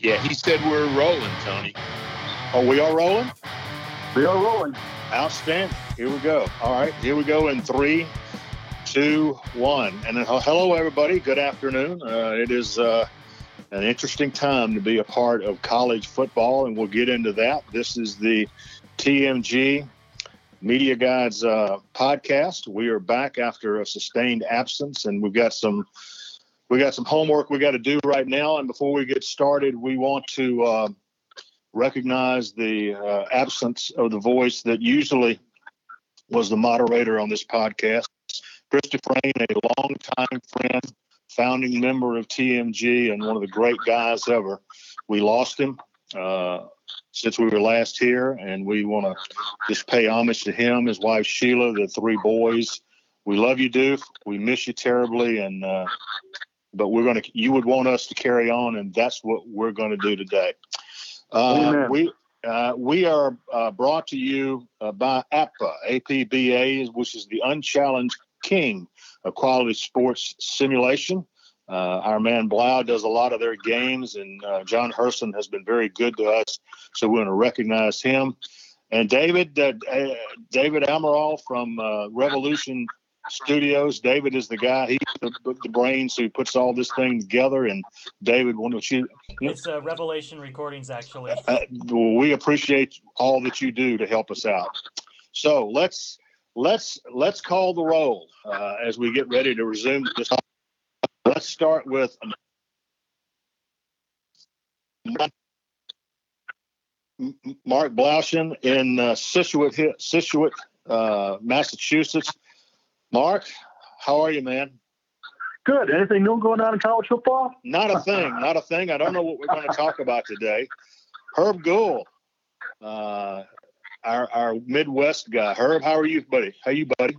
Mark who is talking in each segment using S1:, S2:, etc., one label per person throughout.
S1: Yeah, he said we're rolling, Tony.
S2: Oh, we are rolling?
S3: We are rolling.
S2: Outstanding. Here we go. All right, here we go in three, two, one. And then, hello, everybody. Good afternoon. Uh, it is uh, an interesting time to be a part of college football, and we'll get into that. This is the TMG Media Guides uh, podcast. We are back after a sustained absence, and we've got some we got some homework we got to do right now. And before we get started, we want to uh, recognize the uh, absence of the voice that usually was the moderator on this podcast. Chris Dufresne, a longtime friend, founding member of TMG, and one of the great guys ever. We lost him uh, since we were last here, and we want to just pay homage to him, his wife Sheila, the three boys. We love you, Doof. We miss you terribly, and uh, but we're going to you would want us to carry on and that's what we're going to do today uh, we uh, we are uh, brought to you uh, by APBA, APBA, which is the unchallenged king of quality sports simulation. Uh, our man Blau does a lot of their games, and uh, John Herson has been very good to us, so we want to recognize him. And David, David Amaral from Revolution studios. David is the guy. He's the, the brains who puts all this thing together. And David, one of you.
S4: It's uh, Revelation Recordings, actually.
S2: Uh, we appreciate all that you do to help us out. So let's let's let's call the roll uh, as we get ready to resume this. Let's start with. Mark Blaudschun in uh, Scituate, Scituate uh, Massachusetts. Mark, how are you, man?
S3: Good. Anything new going on in college football?
S2: Not a thing. Not a thing. I don't know what we're going to talk about today. Herb Gould, uh, our our Midwest guy. Herb, how are you, buddy? How you, buddy?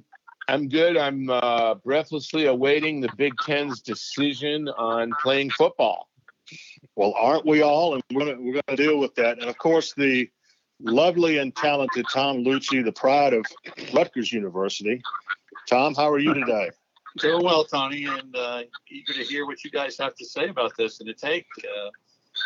S1: I'm good. I'm uh, breathlessly awaiting the Big Ten's decision on playing football.
S2: Well, aren't we all? And we're going we're to deal with that. And of course, the lovely and talented Tom Luicci, the pride of Rutgers University, Tom, how are you today?
S5: Doing well, Tony, and uh, eager to hear what you guys have to say about this and to take. Uh,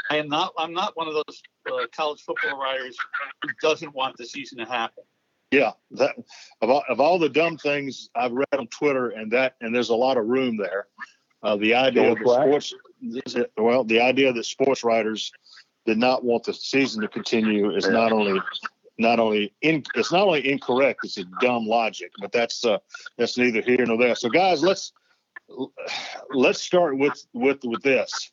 S5: I am not. I'm not one of those uh, college football writers who doesn't want the season to happen.
S2: Yeah, that of all, of all the dumb things I've read on Twitter, and that and there's a lot of room there. Uh, the idea of sports, well, the idea that sports writers did not want the season to continue is not only not only in it's not only incorrect, it's a dumb logic. But that's uh, that's neither here nor there. So guys, let's let's start with with with this.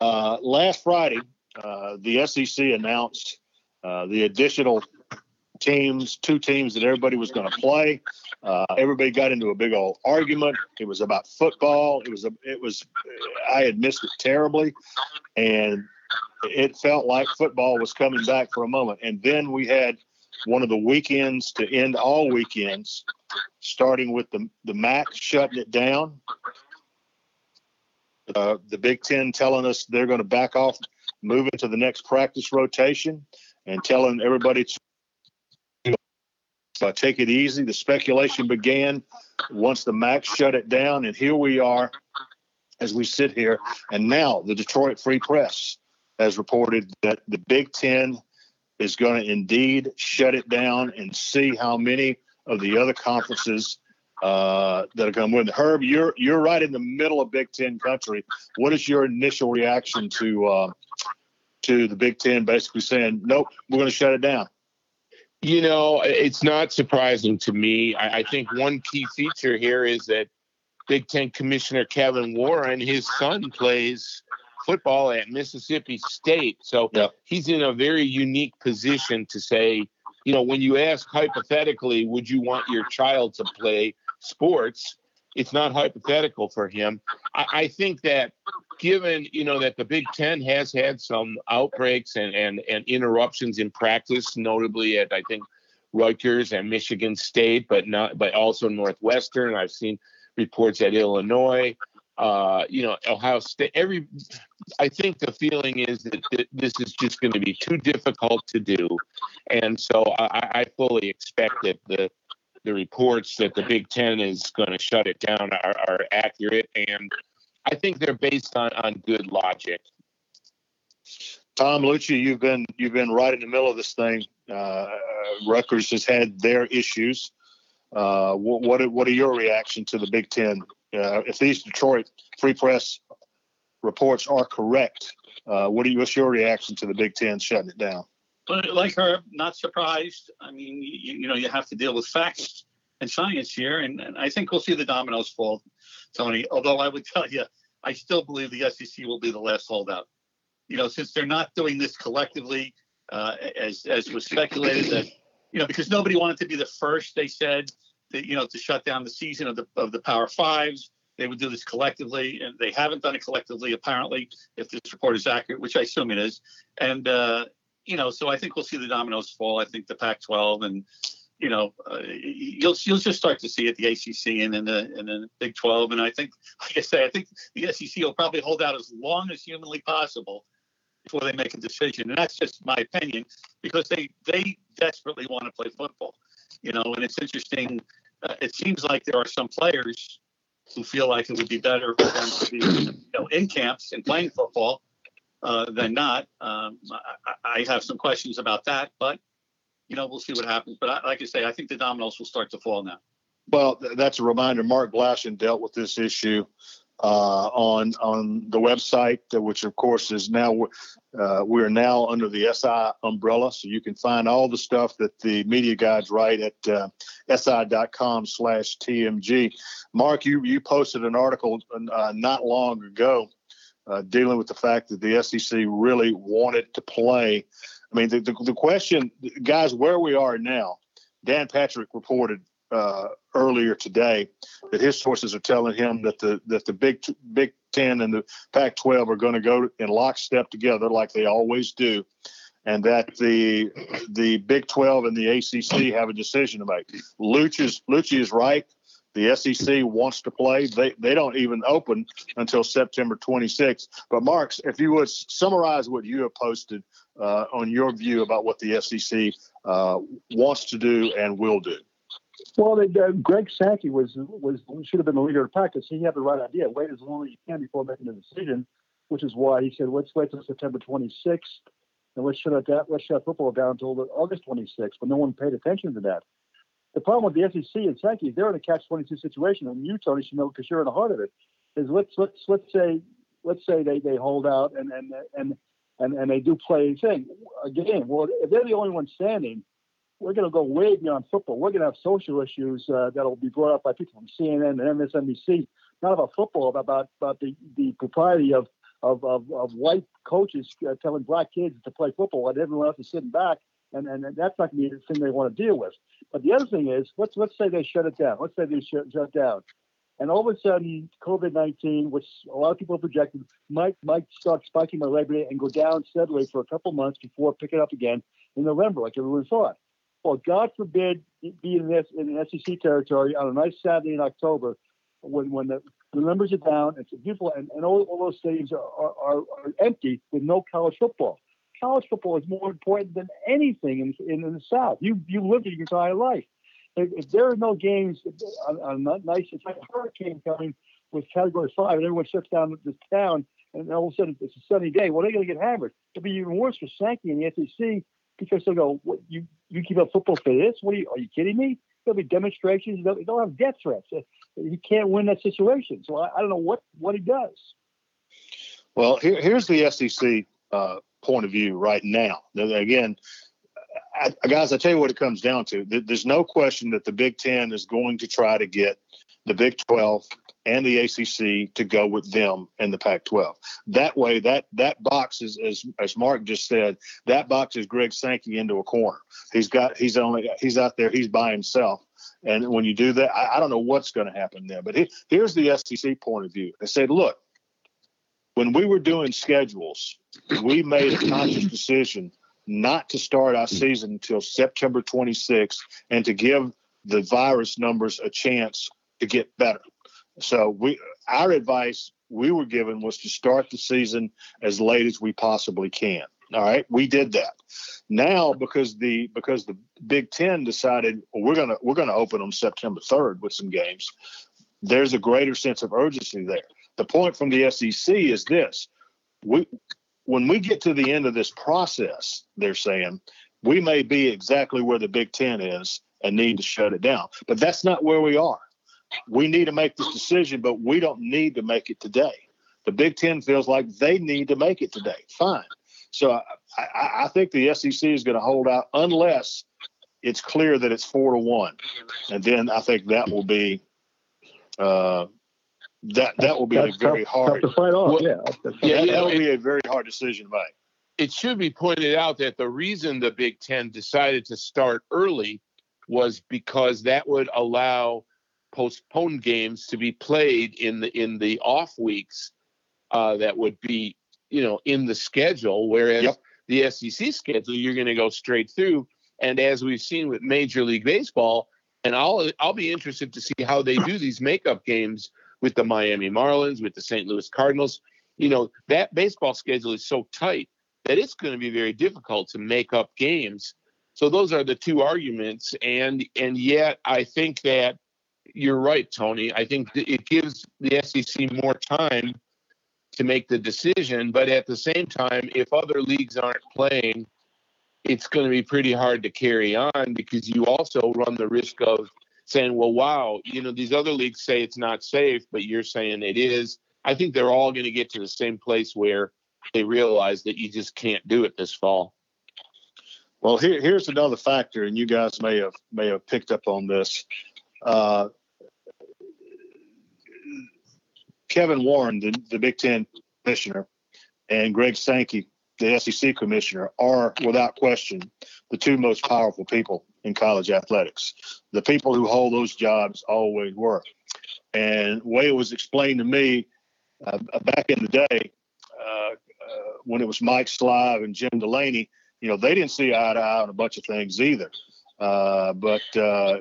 S2: Uh, last Friday, uh, the SEC announced uh, the additional teams, two teams that everybody was going to play. Uh, everybody got into a big old argument. It was about football. It was a, it was I had missed it terribly, and it felt like football was coming back for a moment. And then we had one of the weekends to end all weekends, starting with the, the MAC shutting it down. Uh, the Big Ten telling us they're going to back off, moving to the next practice rotation, and telling everybody to uh, take it easy. The speculation began once the MAC shut it down, and here we are as we sit here. And now the Detroit Free Press has reported that the Big Ten is going to indeed shut it down and see how many of the other conferences uh, that are coming with. Herb, you're you're right in the middle of Big Ten country. What is your initial reaction to uh, to the Big Ten basically saying, "Nope, we're going to shut it down"?
S1: You know, it's not surprising to me. I, I think one key feature here is that Big Ten Commissioner Kevin Warren, his son plays football at Mississippi State. So he's in a very unique position to say, you know, when you ask hypothetically, would you want your child to play sports? It's not hypothetical for him. I, I think that given, you know, that the Big Ten has had some outbreaks and, and, and interruptions in practice, notably at, I think, Rutgers and Michigan State, but not, but also Northwestern. I've seen reports at Illinois uh, you know, Ohio State. Every, I think the feeling is that this is just going to be too difficult to do, and so I, I fully expect that the the reports that the Big Ten is going to shut it down are, are accurate, and I think they're based on on good logic.
S2: Tom Luicci, you've been you've been right in the middle of this thing. Uh, Rutgers has had their issues. Uh, what, what are your reaction to the Big Ten? Uh, if these Detroit Free Press reports are correct, uh, what are you, what's your reaction to the Big Ten shutting it down?
S5: Like her, not surprised. I mean, you, you know, you have to deal with facts and science here, and, and I think we'll see the dominoes fall, Tony. Although I would tell you, I still believe the SEC will be the last holdout. You know, since they're not doing this collectively, uh, as as was speculated that, you know, because nobody wanted to be the first. They said that you know to shut down the season of the of the Power Fives. They would do this collectively, and they haven't done it collectively apparently. If this report is accurate, which I assume it is, and uh, you know, so I think we'll see the dominoes fall. I think the Pac-12 and you know, uh, you'll you'll just start to see it the ACC and then the and then the Big 12, and I think, like I say, I think the SEC will probably hold out as long as humanly possible before they make a decision, and that's just my opinion because they they desperately want to play football, you know, and it's interesting. Uh, it seems like there are some players who feel like it would be better for them to be, you know, in camps and playing football uh, than not. Um, I, I have some questions about that, but you know, we'll see what happens. But I, like I say, I think the dominoes will start to fall now.
S2: Well, that's a reminder. Mark Blaudschun dealt with this issue uh, on on the website, which of course is now uh, we are now under the SI umbrella, so you can find all the stuff that the media guides write at uh, si.com/tmg. Mark, you you posted an article uh, not long ago uh, dealing with the fact that the SEC really wanted to play I mean, the, the, the question, guys, where we are now, Dan Patrick reported uh, earlier today that his sources are telling him that the that the Big Big Ten and the Pac-12 are going to go in lockstep together like they always do, and that the the Big 12 and the ACC have a decision to make. Luch is Luicci is right. The SEC wants to play. They they don't even open until September 26th. But Marks, if you would summarize what you have posted uh, on your view about what the SEC uh, wants to do and will do.
S3: Well, they, uh, Greg Sankey was was should have been the leader of practice. He had the right idea. Wait as long as you can before making a decision, which is why he said let's wait until September 26th and let's shut that let's shut football down until August 26th. But no one paid attention to that. The problem with the SEC and Sankey, they're in a catch-22 situation, and you, Tony, should know because you're in the heart of it. Is let's let's let's say let's say they, they hold out and and and and, and they do play a thing. Again, well, if they're the only ones standing, we're going to go way beyond football. We're going to have social issues uh, that will be brought up by people from CNN and MSNBC, not about football, about about the, the propriety of, of, of, of white coaches uh, telling black kids to play football and everyone else is sitting back. And, and that's not going to be the thing they want to deal with. But the other thing is, let's let's say they shut it down. Let's say they shut, shut down. And all of a sudden, COVID 19, which a lot of people projected, might, might start spiking by Labor Day and go down steadily for a couple months before picking up again in November, like everyone thought. Well, God forbid be in this in the SEC territory on a nice Saturday in October when when the, the numbers are down, it's beautiful, and, and all, all those stadiums are, are, are empty with no college football. College football is more important than anything in, in, in the South. You you lived it your entire life if, if there are no games on, on a nice, it's like a hurricane coming with Category Five, and everyone shuts down this town, and all of a sudden it's a sunny day. Well, they're going to get hammered. It'll be even worse for Sankey and the SEC because they'll go, "What you you keep up football for this? What are you? Are you kidding me?" There'll be demonstrations. They'll, they'll have death threats. He can't win that situation. So I, I don't know what what he does.
S2: Well, here, here's the SEC uh, point of view right now. Again, I, guys, I tell you what it comes down to. There's no question that the Big Ten is going to try to get the Big 12 and the ACC to go with them in the Pac-12. That way, that that box is as as Mark just said, that box is Greg Sankey into a corner. He's got he's only he's out there he's by himself. And when you do that, I, I don't know what's going to happen there. But he, here's the SEC point of view. They said, look, when we were doing schedules, we made a conscious decision not to start our season until September 26th and to give the virus numbers a chance to get better. So we our advice we were given was to start the season as late as we possibly can. All right, we did that. Now because the because the Big Ten decided well, we're gonna we're gonna open them September 3rd with some games. There's a greater sense of urgency there. The point from the SEC is this: we when we get to the end of this process, they're saying we may be exactly where the Big Ten is and need to shut it down. But that's not where we are. We need to make this decision, but we don't need to make it today. The Big Ten feels like they need to make it today. Fine. So I, I, I think the SEC is going to hold out unless it's clear that it's four to one, and then I think that will be uh, that that will be a
S3: That's
S2: very hard.
S3: to fight off.
S1: Well,
S3: yeah, that's-
S1: yeah,
S2: that,
S1: you
S2: that
S1: know,
S2: will be a very hard decision to make.
S1: it should be pointed out that the reason the Big Ten decided to start early was because that would allow postponed games to be played in the in the off weeks uh, that would be you know in the schedule, whereas
S2: Yep.
S1: the SEC schedule you're going to go straight through. And as we've seen with Major League Baseball, and I'll I'll be interested to see how they do these makeup games with the Miami Marlins, with the St. Louis Cardinals. You know that baseball schedule is so tight that it's going to be very difficult to make up games. So those are the two arguments, and and yet I think that you're right, Tony. I think it gives the SEC more time to make the decision, but at the same time, if other leagues aren't playing, it's going to be pretty hard to carry on because you also run the risk of saying, "Well, wow, you know, these other leagues say it's not safe, but you're saying it is." I think they're all going to get to the same place where they realize that you just can't do it this fall.
S2: Well, here, here's another factor, and you guys may have may have picked up on this. Uh, Kevin Warren, the, the Big Ten commissioner, and Greg Sankey, the SEC commissioner, are without question the two most powerful people in college athletics. The people who hold those jobs always were. And the way it was explained to me uh, back in the day, uh, uh, when it was Mike Slive and Jim Delaney, you know, they didn't see eye to eye on a bunch of things either. Uh, but uh,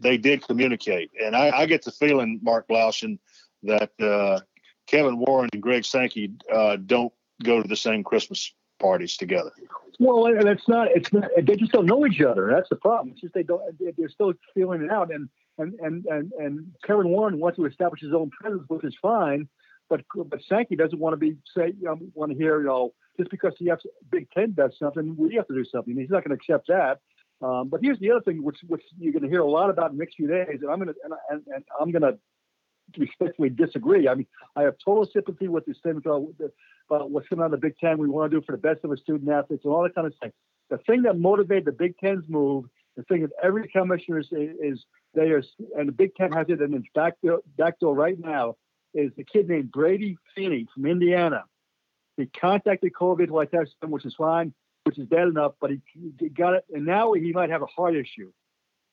S2: they did communicate. And I, I get the feeling, Mark Blaudschun, that uh, Kevin Warren and Greg Sankey uh, don't go to the same Christmas parties together.
S3: Well, and it's not. It's not. They just don't know each other. That's the problem. It's just they don't. They're still feeling it out. And and and and, and Kevin Warren wants to establish his own presence, which is fine. But but Sankey doesn't want to be say. You know, want to hear you know just because the Big Ten does something, we have to do something. He's not going to accept that. Um, but here's the other thing, which which you're going to hear a lot about in the next few days, and I'm going to and, and, and I'm going to respectfully disagree. I mean, I have total sympathy with the statement about, about what's coming out of the Big Ten. We want to do for the best of our student athletes and all that kind of thing. The thing that motivated the Big Ten's move, the thing that every commissioner is, is they are, and the Big Ten has it in its back door, back door right now, is the kid named Brady Feeney from Indiana. He contacted COVID like that, which is fine, which is bad enough, but he, he got it, and now he might have a heart issue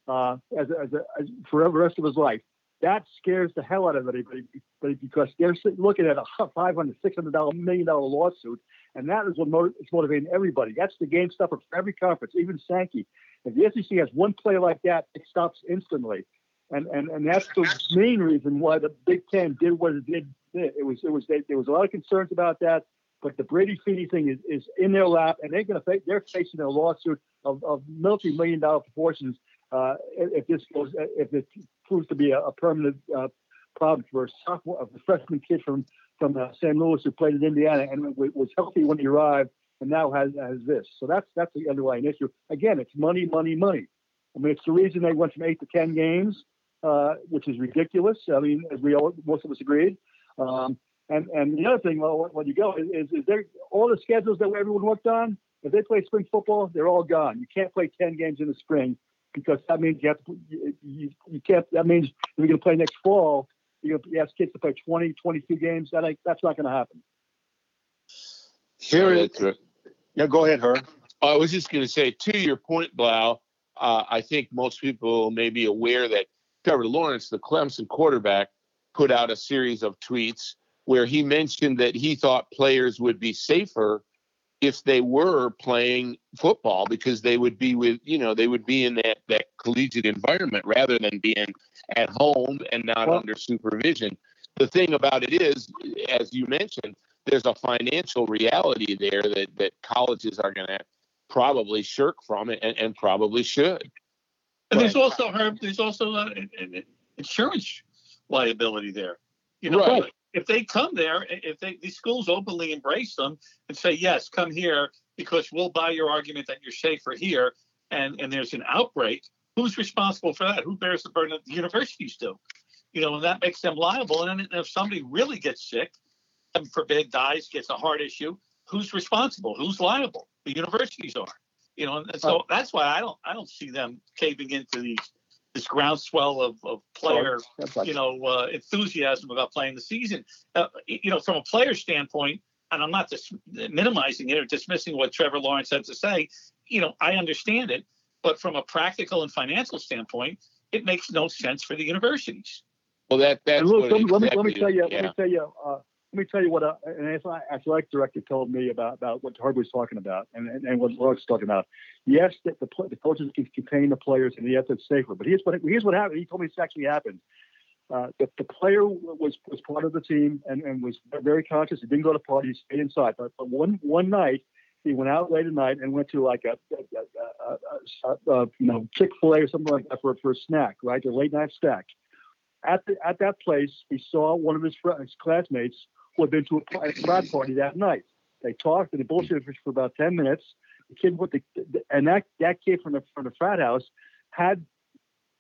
S3: uh, as, a, as, a, as for the rest of his life that scares the hell out of everybody because they're looking at a $500, 600 million dollar lawsuit and that is what is motivating everybody. That's the game stopper for every conference even sankey. If the sec has one play like that it stops instantly. And and, and that's the main reason why the big ten did what it did. It was it was there was a lot of concerns about that but the Brady Feeney thing is, is in their lap, and they're going to they're facing a lawsuit of, of multi-million dollar proportions uh, if this goes if it proves to be a, a permanent uh, problem for a sophomore, a freshman kid from from uh, St. Who played in Indiana and was healthy when he arrived, and now has has this. So that's that's the underlying issue. Again, it's money, money, money. I mean, it's the reason they went from eight to ten games, uh, which is ridiculous. I mean, as we all most of us agreed. Um, and and the other thing, well, when you go, is, is there all the schedules that everyone worked on? If they play spring football, they're all gone. You can't play ten games in the spring because that means you have to, you, you, you can't, that means if you're going to play next fall, you're going to ask kids to play 20, 22 games. That ain't, that's not going to happen.
S2: Here it is. Yeah, go ahead, Herb.
S1: I was just going to say, to your point, Blau, uh, I think most people may be aware that Trevor Lawrence, the Clemson quarterback, put out a series of tweets where he mentioned that he thought players would be safer if they were playing football because they would be with you know they would be in that that collegiate environment rather than being at home and not well, under supervision the thing about it is as you mentioned there's a financial reality there that that colleges are going to probably shirk from it and, and probably should
S5: and there's also Herb, there's also an insurance liability there you know
S1: right.
S5: If they come there, if they these schools openly embrace them and say yes, come here because we'll buy your argument that you're safer here, and and there's an outbreak, who's responsible for that? Who bears the burden? The universities do, you know, and that makes them liable. And then if somebody really gets sick, and forbid dies, gets a heart issue, who's responsible? Who's liable? The universities are, you know, and so that's why I don't I don't see them caving into these this groundswell of, of player, you know, uh, enthusiasm about playing the season. Uh, you know, from a player standpoint, and I'm not just minimizing it or dismissing what Trevor Lawrence had to say. You know, I understand it, but from a practical and financial standpoint, it makes no sense for the universities.
S1: Well, that that's
S3: look, let, me, let, me, let me tell you. Yeah. Let me tell you. Uh, let me tell you what uh, an athletic director told me about, about what Harbaugh was talking about and, and, and what Lawrence was talking about. Yes, the, the, the coaches can contain the players and yes, it's safer. But here's what here's what happened. He told me this actually happened. Uh, the, the player was was part of the team and, and was very conscious. He didn't go to parties, he stayed inside. But, but one one night he went out late at night and went to like a, a, a, a you know Chick Fil A or something like that for for a snack, right? A late night snack. At the, at that place, he saw one of his, his classmates who had been to a, frat party that night. They talked and they bullshitted for, about ten minutes. The kid went the, and that that kid from the from the frat house had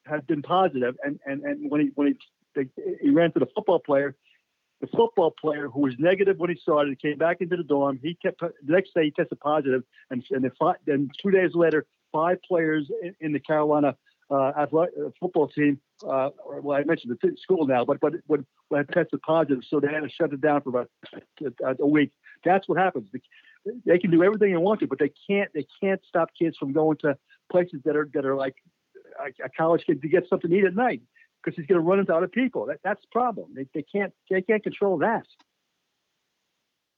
S3: had been positive, and and and when he when he he ran to the football player, the football player who was negative when he started came back into the dorm. He kept the next day he tested positive, and and then, two days later, five players in, in the Carolina uh, athletic, uh, football team. Uh, well, I mentioned the school now, but but when had tested positive, so they had to shut it down for about a, week. That's what happens. They can do everything they want to, but they can't they can't stop kids from going to places that are that are like a, a college kid to get something to eat at night because he's going to run into other people. That, that's the problem. They, they can't they can't control that.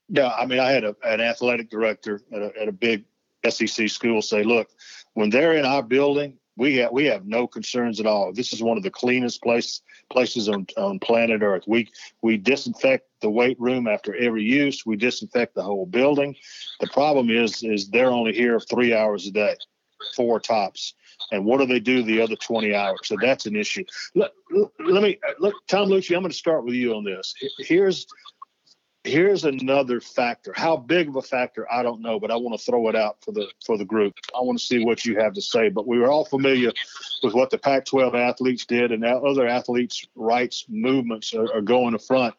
S2: Yeah, I mean, I had a, an athletic director at a, at a big SEC school say, "Look, when they're in our building, we have we have no concerns at all. This is one of the cleanest place places on, on planet Earth. We we disinfect the weight room after every use. We disinfect the whole building. The problem is is they're only here three hours a day, four tops. And what do they do the other 20 hours? So that's an issue. Let, let me uh, look, Tom Luicci. I'm going to start with you on this. Here's here's another factor. How big of a factor, I don't know, but I want to throw it out for the for the group. I want to see what you have to say. But we were all familiar with what the Pac-12 athletes did, and now other athletes' rights movements are, are going to front.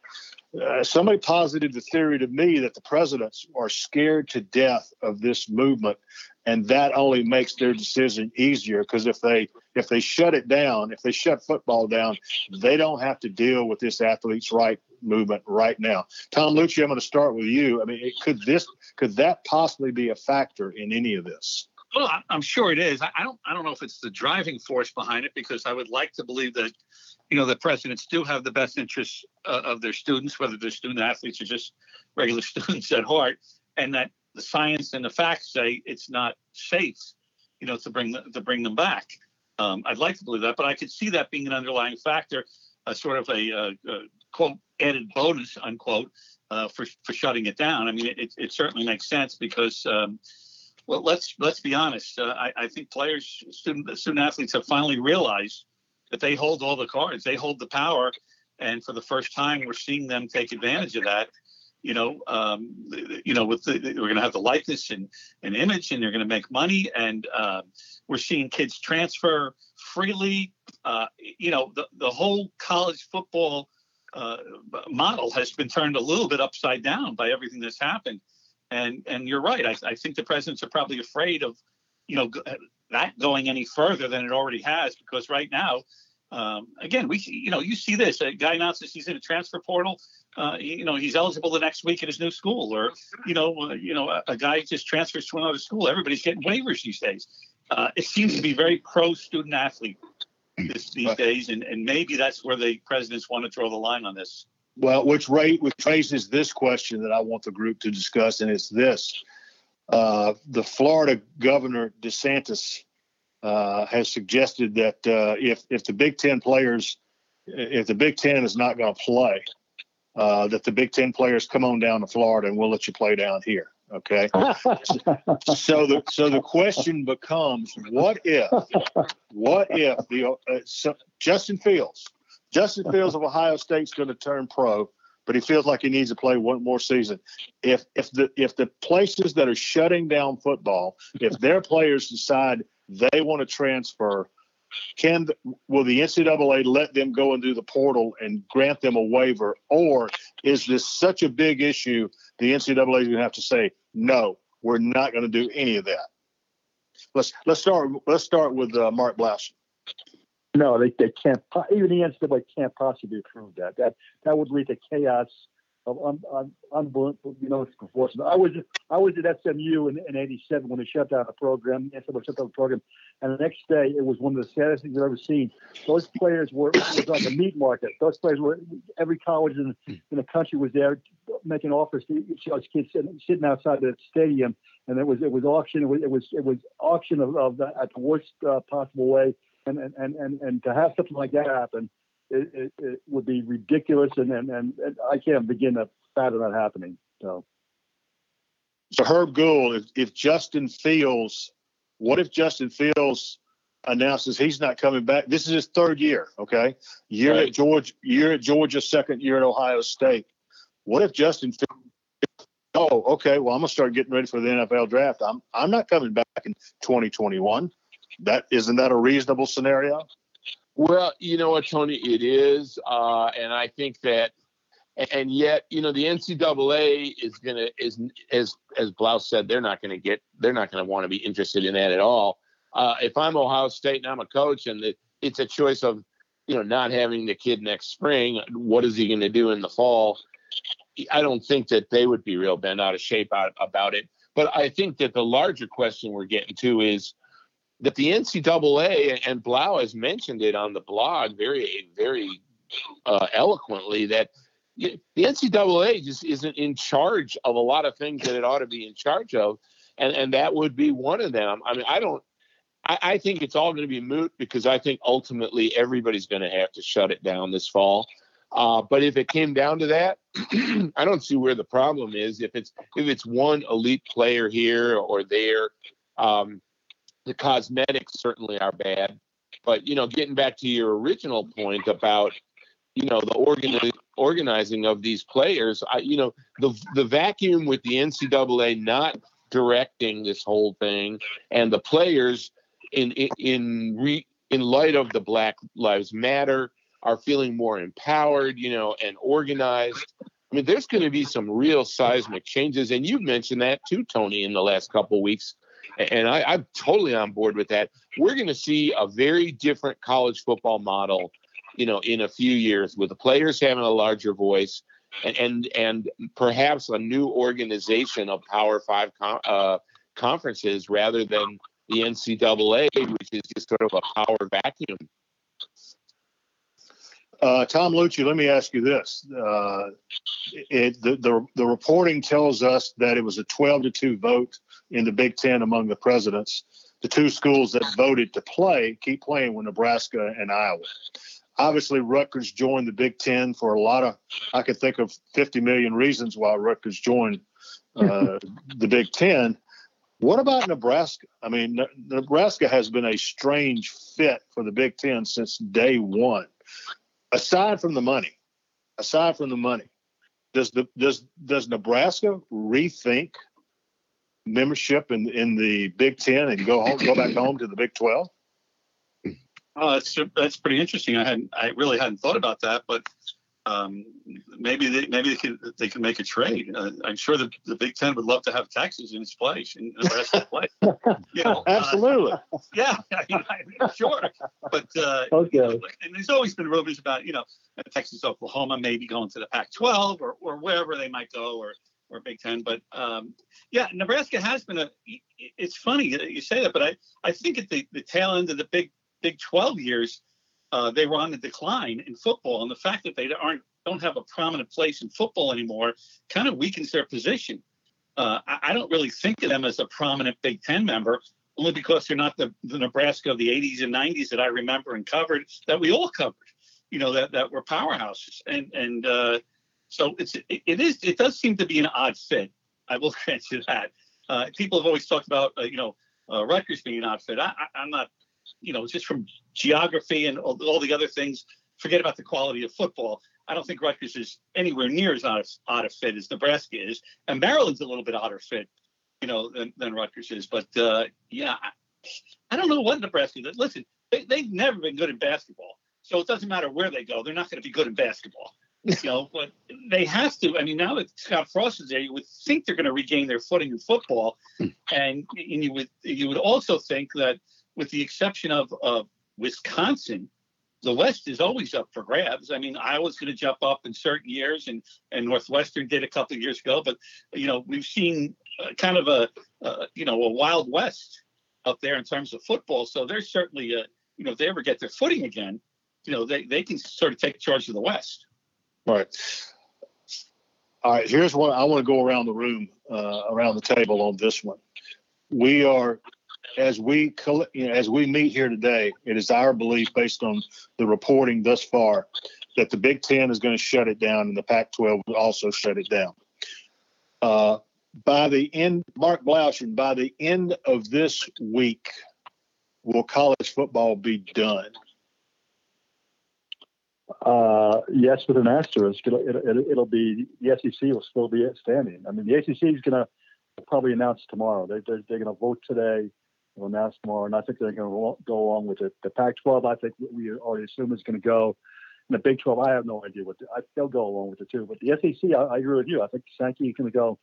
S2: Uh, somebody posited the theory to me that the presidents are scared to death of this movement and that only makes their decision easier because if they if they shut it down if they shut football down they don't have to deal with this athletes right movement right now. Tom luicci i'm going to start with you. I mean it, could this could that possibly be a factor in any of this?
S5: Well i'm sure it is. I don't i don't know if it's the driving force behind it because i would like to believe that you know the presidents do have the best interests uh, of their students whether they're student athletes or just regular students at heart and that the science and the facts say it's not safe, you know, to bring to bring them back. Um, I'd like to believe that, but I could see that being an underlying factor, a sort of a, a, a quote added bonus unquote uh, for for shutting it down. I mean, it, it certainly makes sense because. Um, well, let's let's be honest. Uh, I, I think players, student student athletes, have finally realized that they hold all the cards, they hold the power, and for the first time, we're seeing them take advantage of that you know, um, you know, with the, we're going to have the likeness and, and image, and they're going to make money, and uh, we're seeing kids transfer freely. Uh, you know, the the whole college football uh, model has been turned a little bit upside down by everything that's happened, and and you're right. I, I think the presidents are probably afraid of, you know, that going any further than it already has, because right now um, again, we you know you see this a guy announces he's in a transfer portal. Uh, you know he's eligible the next week at his new school, or you know uh, you know a, a, guy just transfers to another school. Everybody's getting waivers these days. Uh, it seems to be very pro student athlete this, these days, and, and maybe that's where the presidents want to draw the line on this.
S2: Well, which, ra- which raises this question that I want the group to discuss, and it's this: uh, the Florida governor DeSantis uh, has suggested that uh, if if the Big Ten players, if the Big Ten is not going to play, uh, that the Big Ten players come on down to Florida and we'll let you play down here. Okay. so the so the question becomes, what if, what if the uh, so Justin Fields, Justin Fields of Ohio State's going to turn pro. but he feels like he needs to play one more season. If if the if the places that are shutting down football, if their players decide they want to transfer, can will the NCAA let them go and do the portal and grant them a waiver, or is this such a big issue the NCAA is going to have to say no, we're not going to do any of that? Let's let's start let's start with uh, Mark Blaus.
S3: No, they, they can't. Even the NCAA can't possibly approve that. That that would lead to chaos un, unbelievable, you know, proportion. I was I was at SMU in, in '87 when they shut down the program. NCAA shut down the program, and the next day it was one of the saddest things I've ever seen. Those players were was on the meat market. Those players were every college in, in the country was there making offers to those kids sitting, sitting outside the stadium, and it was it was auction. It was it was, it was auction of, of the, at the worst uh, possible way and and and and to have something like that happen, it, it, it would be ridiculous, and, and and I can't begin to fathom that happening. So,
S2: so Herb Gould, if, if Justin Fields, what if Justin Fields announces he's not coming back? This is his third year. Okay, year right. at Georgia, year at Georgia, second year at Ohio State. What if Justin Fields? Oh, okay. Well, I'm gonna start getting ready for the NFL draft. I'm I'm not coming back in 2021 that isn't that a reasonable scenario?
S1: Well, you know what, Tony, it is, uh, and I think that, and yet, you know, the NCAA is gonna is as as Blaus said, they're not gonna get, they're not gonna want to be interested in that at all. Uh, if I'm Ohio State and I'm a coach, and the, it's a choice of, you know, not having the kid next spring, what is he to do in the fall? I don't think that they would be real bent out of shape out, about it. But I think that the larger question we're getting to is that the NCAA and Blau has mentioned it on the blog very, very uh, eloquently that the NCAA just isn't in charge of a lot of things that it ought to be in charge of, and and that would be one of them. I mean, I don't. I, I think it's all going to be moot because I think ultimately everybody's going to have to shut it down this fall. Uh, but if it came down to that, I don't see where the problem is. If it's if it's one elite player here or there, um, the cosmetics certainly are bad. But you know, getting back to your original point about you know the organi- organizing of these players, I, you know, the the vacuum with the NCAA not directing this whole thing and the players in in in, re, in light of the Black Lives Matter are feeling more empowered, you know, and organized. I mean, there's going to be some real seismic changes, and you mentioned that too, Tony, in the last couple weeks and I, I'm totally on board with that. We're going to see a very different college football model, you know, in a few years with the players having a larger voice, and and, and perhaps a new organization of Power Five com- uh, conferences rather than the NCAA, which is just sort of a power vacuum.
S2: Uh, Tom Luicci, let me ask you this: uh, it, the, the the reporting tells us that it was a 12 to two vote in the Big Ten among the presidents. The two schools that voted to play keep playing with Nebraska and Iowa. Obviously, Rutgers joined the Big Ten for a lot of. I could think of 50 million reasons why Rutgers joined uh, the Big Ten. What about Nebraska? I mean, Nebraska has been a strange fit for the Big Ten since day one aside from the money, aside from the money, does the does does Nebraska rethink membership in in the Big Ten and go home, go back home to the Big Twelve?
S5: Oh, that's that's pretty interesting. I hadn't I really hadn't thought about that, but um, maybe they maybe they can they can make a trade. Uh, I'm sure the, the Big Ten would love to have Texas in its place in Nebraska's place.
S2: You know, uh, Absolutely.
S5: Uh, yeah, I mean, sure. But uh,
S3: okay.
S5: and there's always been rumors about you know Texas, Oklahoma maybe going to the Pac-12 or or wherever they might go or or Big Ten. But um, yeah, Nebraska has been a. It's funny that you say that, but I I think at the the tail end of the Big Big 12 years uh, they were on the decline in football, and the fact that they aren't don't have a prominent place in football anymore kind of weakens their position. Uh, I, I, don't really think of them as a prominent Big Ten member, only because they're not the, the Nebraska of the 80s and 90s that I remember and covered, that we all covered. You know that that were powerhouses, and and uh, so it's it, it is it does seem to be an odd fit. I will grant you that. Uh, people have always talked about uh, you know uh, Rutgers being an odd fit. I, I'm not you know, just from geography and all, all the other things, forget about the quality of football. I don't think Rutgers is anywhere near as odd, out of fit as Nebraska is, and Maryland's a little bit odder fit, you know, than, than Rutgers is. But uh, yeah, I, I don't know what Nebraska. Is. Listen, they, they've never been good in basketball, so it doesn't matter where they go. They're not going to be good in basketball. you know, but they have to. I mean, now that Scott Frost is there, you would think they're going to regain their footing in football, and, and you would you would also think that, with the exception of of Wisconsin, the West is always up for grabs. I mean, Iowa's going to jump up in certain years, and and Northwestern did a couple of years ago. But you know, we've seen uh, kind of a uh, you know a wild west up there in terms of football. So they're certainly uh, you know if they ever get their footing again, you know they they can sort of take charge of the West.
S2: Right. All right. Here's what I want to go around the room, uh, around the table on this one. We are, as we you know, as we meet here today, it is our belief, based on the reporting thus far, that the Big Ten is going to shut it down, and the Pac-12 will also shut it down. Uh, by the end, Mark Blaudschun, by the end of this week, will college football be done?
S3: Uh, yes, with an asterisk. It'll, it'll, it'll, be the SEC will still be standing. I mean, the ACC is going to probably announce tomorrow. They, they're, they're going to vote today. They'll announce tomorrow, and I think they're going to go along with it. The Pac-12, I think we already assume is going to go. And the Big 12, I have no idea what the, I, they'll go along with it too. But the SEC, I, I agree with you. I think Sankey is going to go.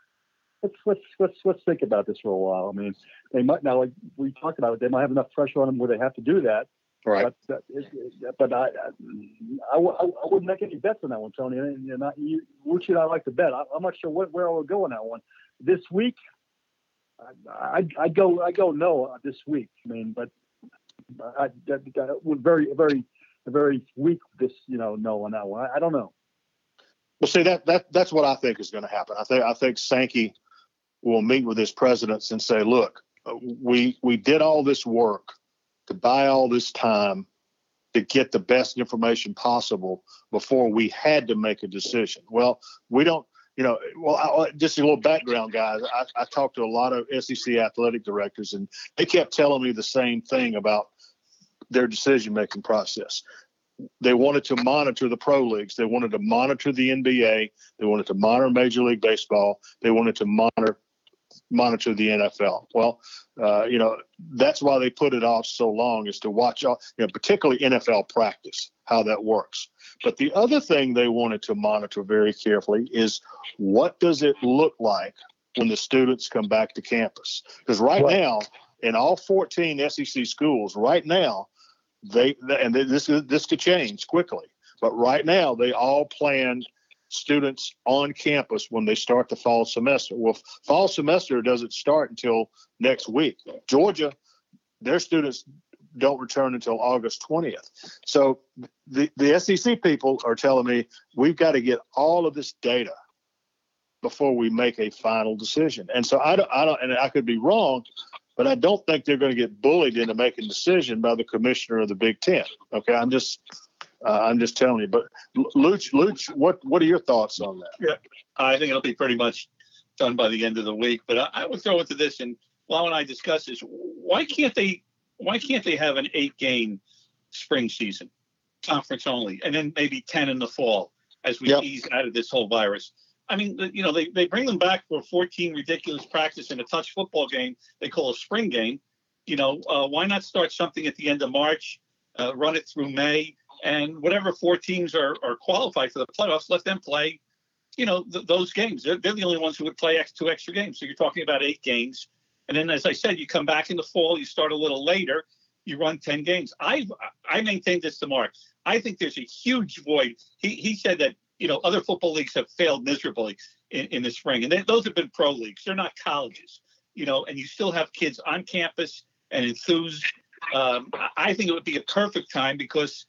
S3: Let's let's let's let's think about this for a while. I mean, they might now, like we talked about it, they might have enough pressure on them where they have to do that
S2: Right.
S3: But, uh, but I, I, I, I, wouldn't make any bets on that one, Tony. And, and I, you, which should I like to bet? I, am not sure what, where I would go on that one. This week, I, I, I go I go no uh, this week. I mean, but I, I, I very very very weak this you know no on that one. I, I don't know.
S2: Well, see that that that's what I think is going to happen. I think I think Sankey will meet with his presidents and say, look, uh, we we did all this work to buy all this time to get the best information possible before we had to make a decision. Well, we don't, you know, well, I, just a little background, guys. I, I talked to a lot of SEC athletic directors, and they kept telling me the same thing about their decision making process. They wanted to monitor the pro leagues. They wanted to monitor the NBA. They wanted to monitor Major League Baseball. They wanted to monitor monitor the NFL. Well, uh, you know, that's why they put it off so long is to watch, all, you know, particularly NFL practice, how that works. But the other thing they wanted to monitor very carefully is what does it look like when the students come back to campus? Because right now, in all 14 SEC schools, right now, they and this this could change quickly, but right now they all plan students on campus when they start the fall semester. Well, fall semester doesn't start until next week. Georgia, their students don't return until August 20th. So the, the SEC people are telling me we've got to get all of this data before we make a final decision. And so I don't, I don't, and I could be wrong, but I don't think they're going to get bullied into making a decision by the commissioner of the Big Ten. Okay, I'm just uh, I'm just telling you. But Luch, Luch, what what are your thoughts on that?
S5: Yeah, I think it'll be pretty much done by the end of the week. But I, I would throw into this, and Lau and I discussed this. Why can't they? Why can't they have an eight game spring season, conference only, and then maybe ten in the fall as we yep. ease out of this whole virus? I mean, you know, they, they bring them back for 14 ridiculous practice in a touch football game they call a spring game. You know, uh, why not start something at the end of March, uh, run it through May, and whatever four teams are, are qualified for the playoffs, let them play, you know, th- those games. They're, they're, the only ones who would play two extra games. So you're talking about eight games. And then, as I said, you come back in the fall, you start a little later, you run 10 games. I I maintain this to Mark. I think there's a huge void. He, he said that, you know, other football leagues have failed miserably in, in the spring. And they, those have been pro leagues. They're not colleges, you know, and you still have kids on campus and enthused. Um, I think it would be a perfect time because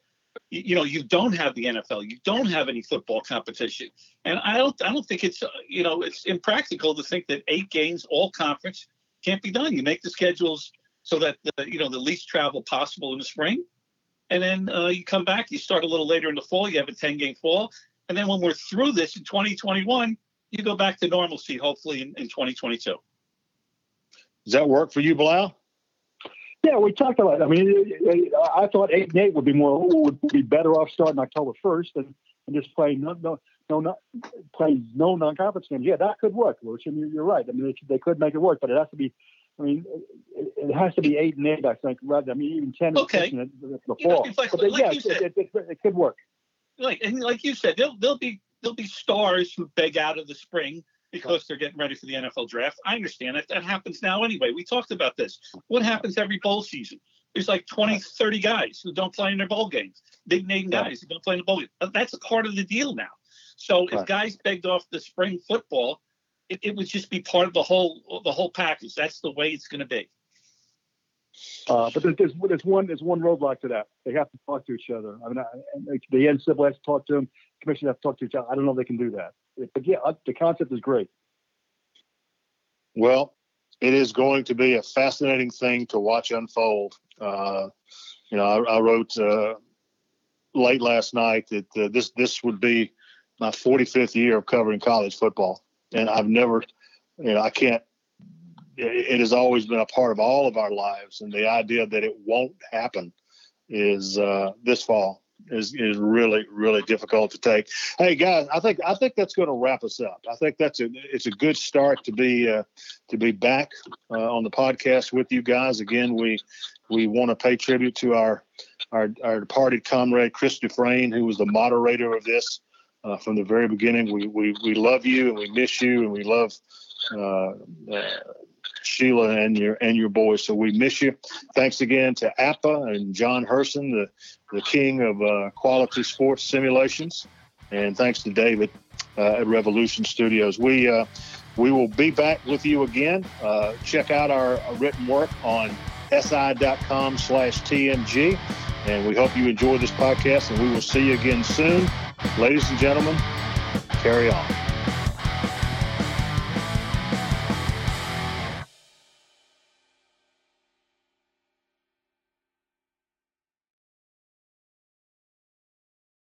S5: you know you don't have the NFL, you don't have any football competition, and I don't I don't think it's uh, you know it's impractical to think that eight games all conference can't be done. You make the schedules so that the you know the least travel possible in the spring, and then uh, you come back, you start a little later in the fall, you have a ten game fall, and then when we're through this in 2021, you go back to normalcy hopefully in, in 2022.
S2: Does that work for you, Blau?
S3: Yeah, we talked about. It. I mean, I thought eight and eight would be more would be better off starting October first and, and just playing no no no not playing no non-conference games. Yeah, that could work, Lucian. You're, you're right. I mean, they, they could make it work, but it has to be. I mean, it, it has to be eight and eight. I think rather. I mean, even ten.
S5: Okay.
S3: In the, fall.
S5: You know, like,
S3: but they,
S5: like
S3: yeah,
S5: you said,
S3: it, it, it, it could work.
S5: Like and like you said, there'll there'll be there'll be stars who beg out of the spring because they're getting ready for the NFL draft. I understand that that happens now anyway. We talked about this. What happens every bowl season? There's like 20, 30 guys who don't play in their bowl games. Big name guys who don't play in the bowl game. Uh, that's a part of the deal now. So if guys begged off the spring football, it, it would just be part of the whole the whole package. That's the way it's going to be.
S3: Uh, but there's, there's one there's one roadblock to that. They have to talk to each other. I mean, I, the NCAA has to talk to them. Commission has to talk to each other. I don't know if they can do that. But yeah, the concept is great.
S2: Well, it is going to be a fascinating thing to watch unfold. Uh, you know, I, I wrote uh, late last night that uh, this this would be my 45th year of covering college football, and I've never, you know, I can't. It has always been a part of all of our lives, and the idea that it won't happen is uh, this fall is is really really difficult to take. Hey guys, I think I think that's going to wrap us up. I think that's a it's a good start to be uh, to be back uh, on the podcast with you guys again. We we want to pay tribute to our our our departed comrade Chris Dufresne, who was the moderator of this uh, from the very beginning. We we we love you and we miss you and we love. Uh, uh, Sheila and your and your boys, so we miss you. Thanks again to APBA and John Herson, the the king of uh, quality sports simulations, and thanks to David uh, at Revolution Studios. We uh, we will be back with you again. Uh, check out our written work on si.com slash tmg, and we hope you enjoy this podcast. And we will see you again soon, ladies and gentlemen. Carry on.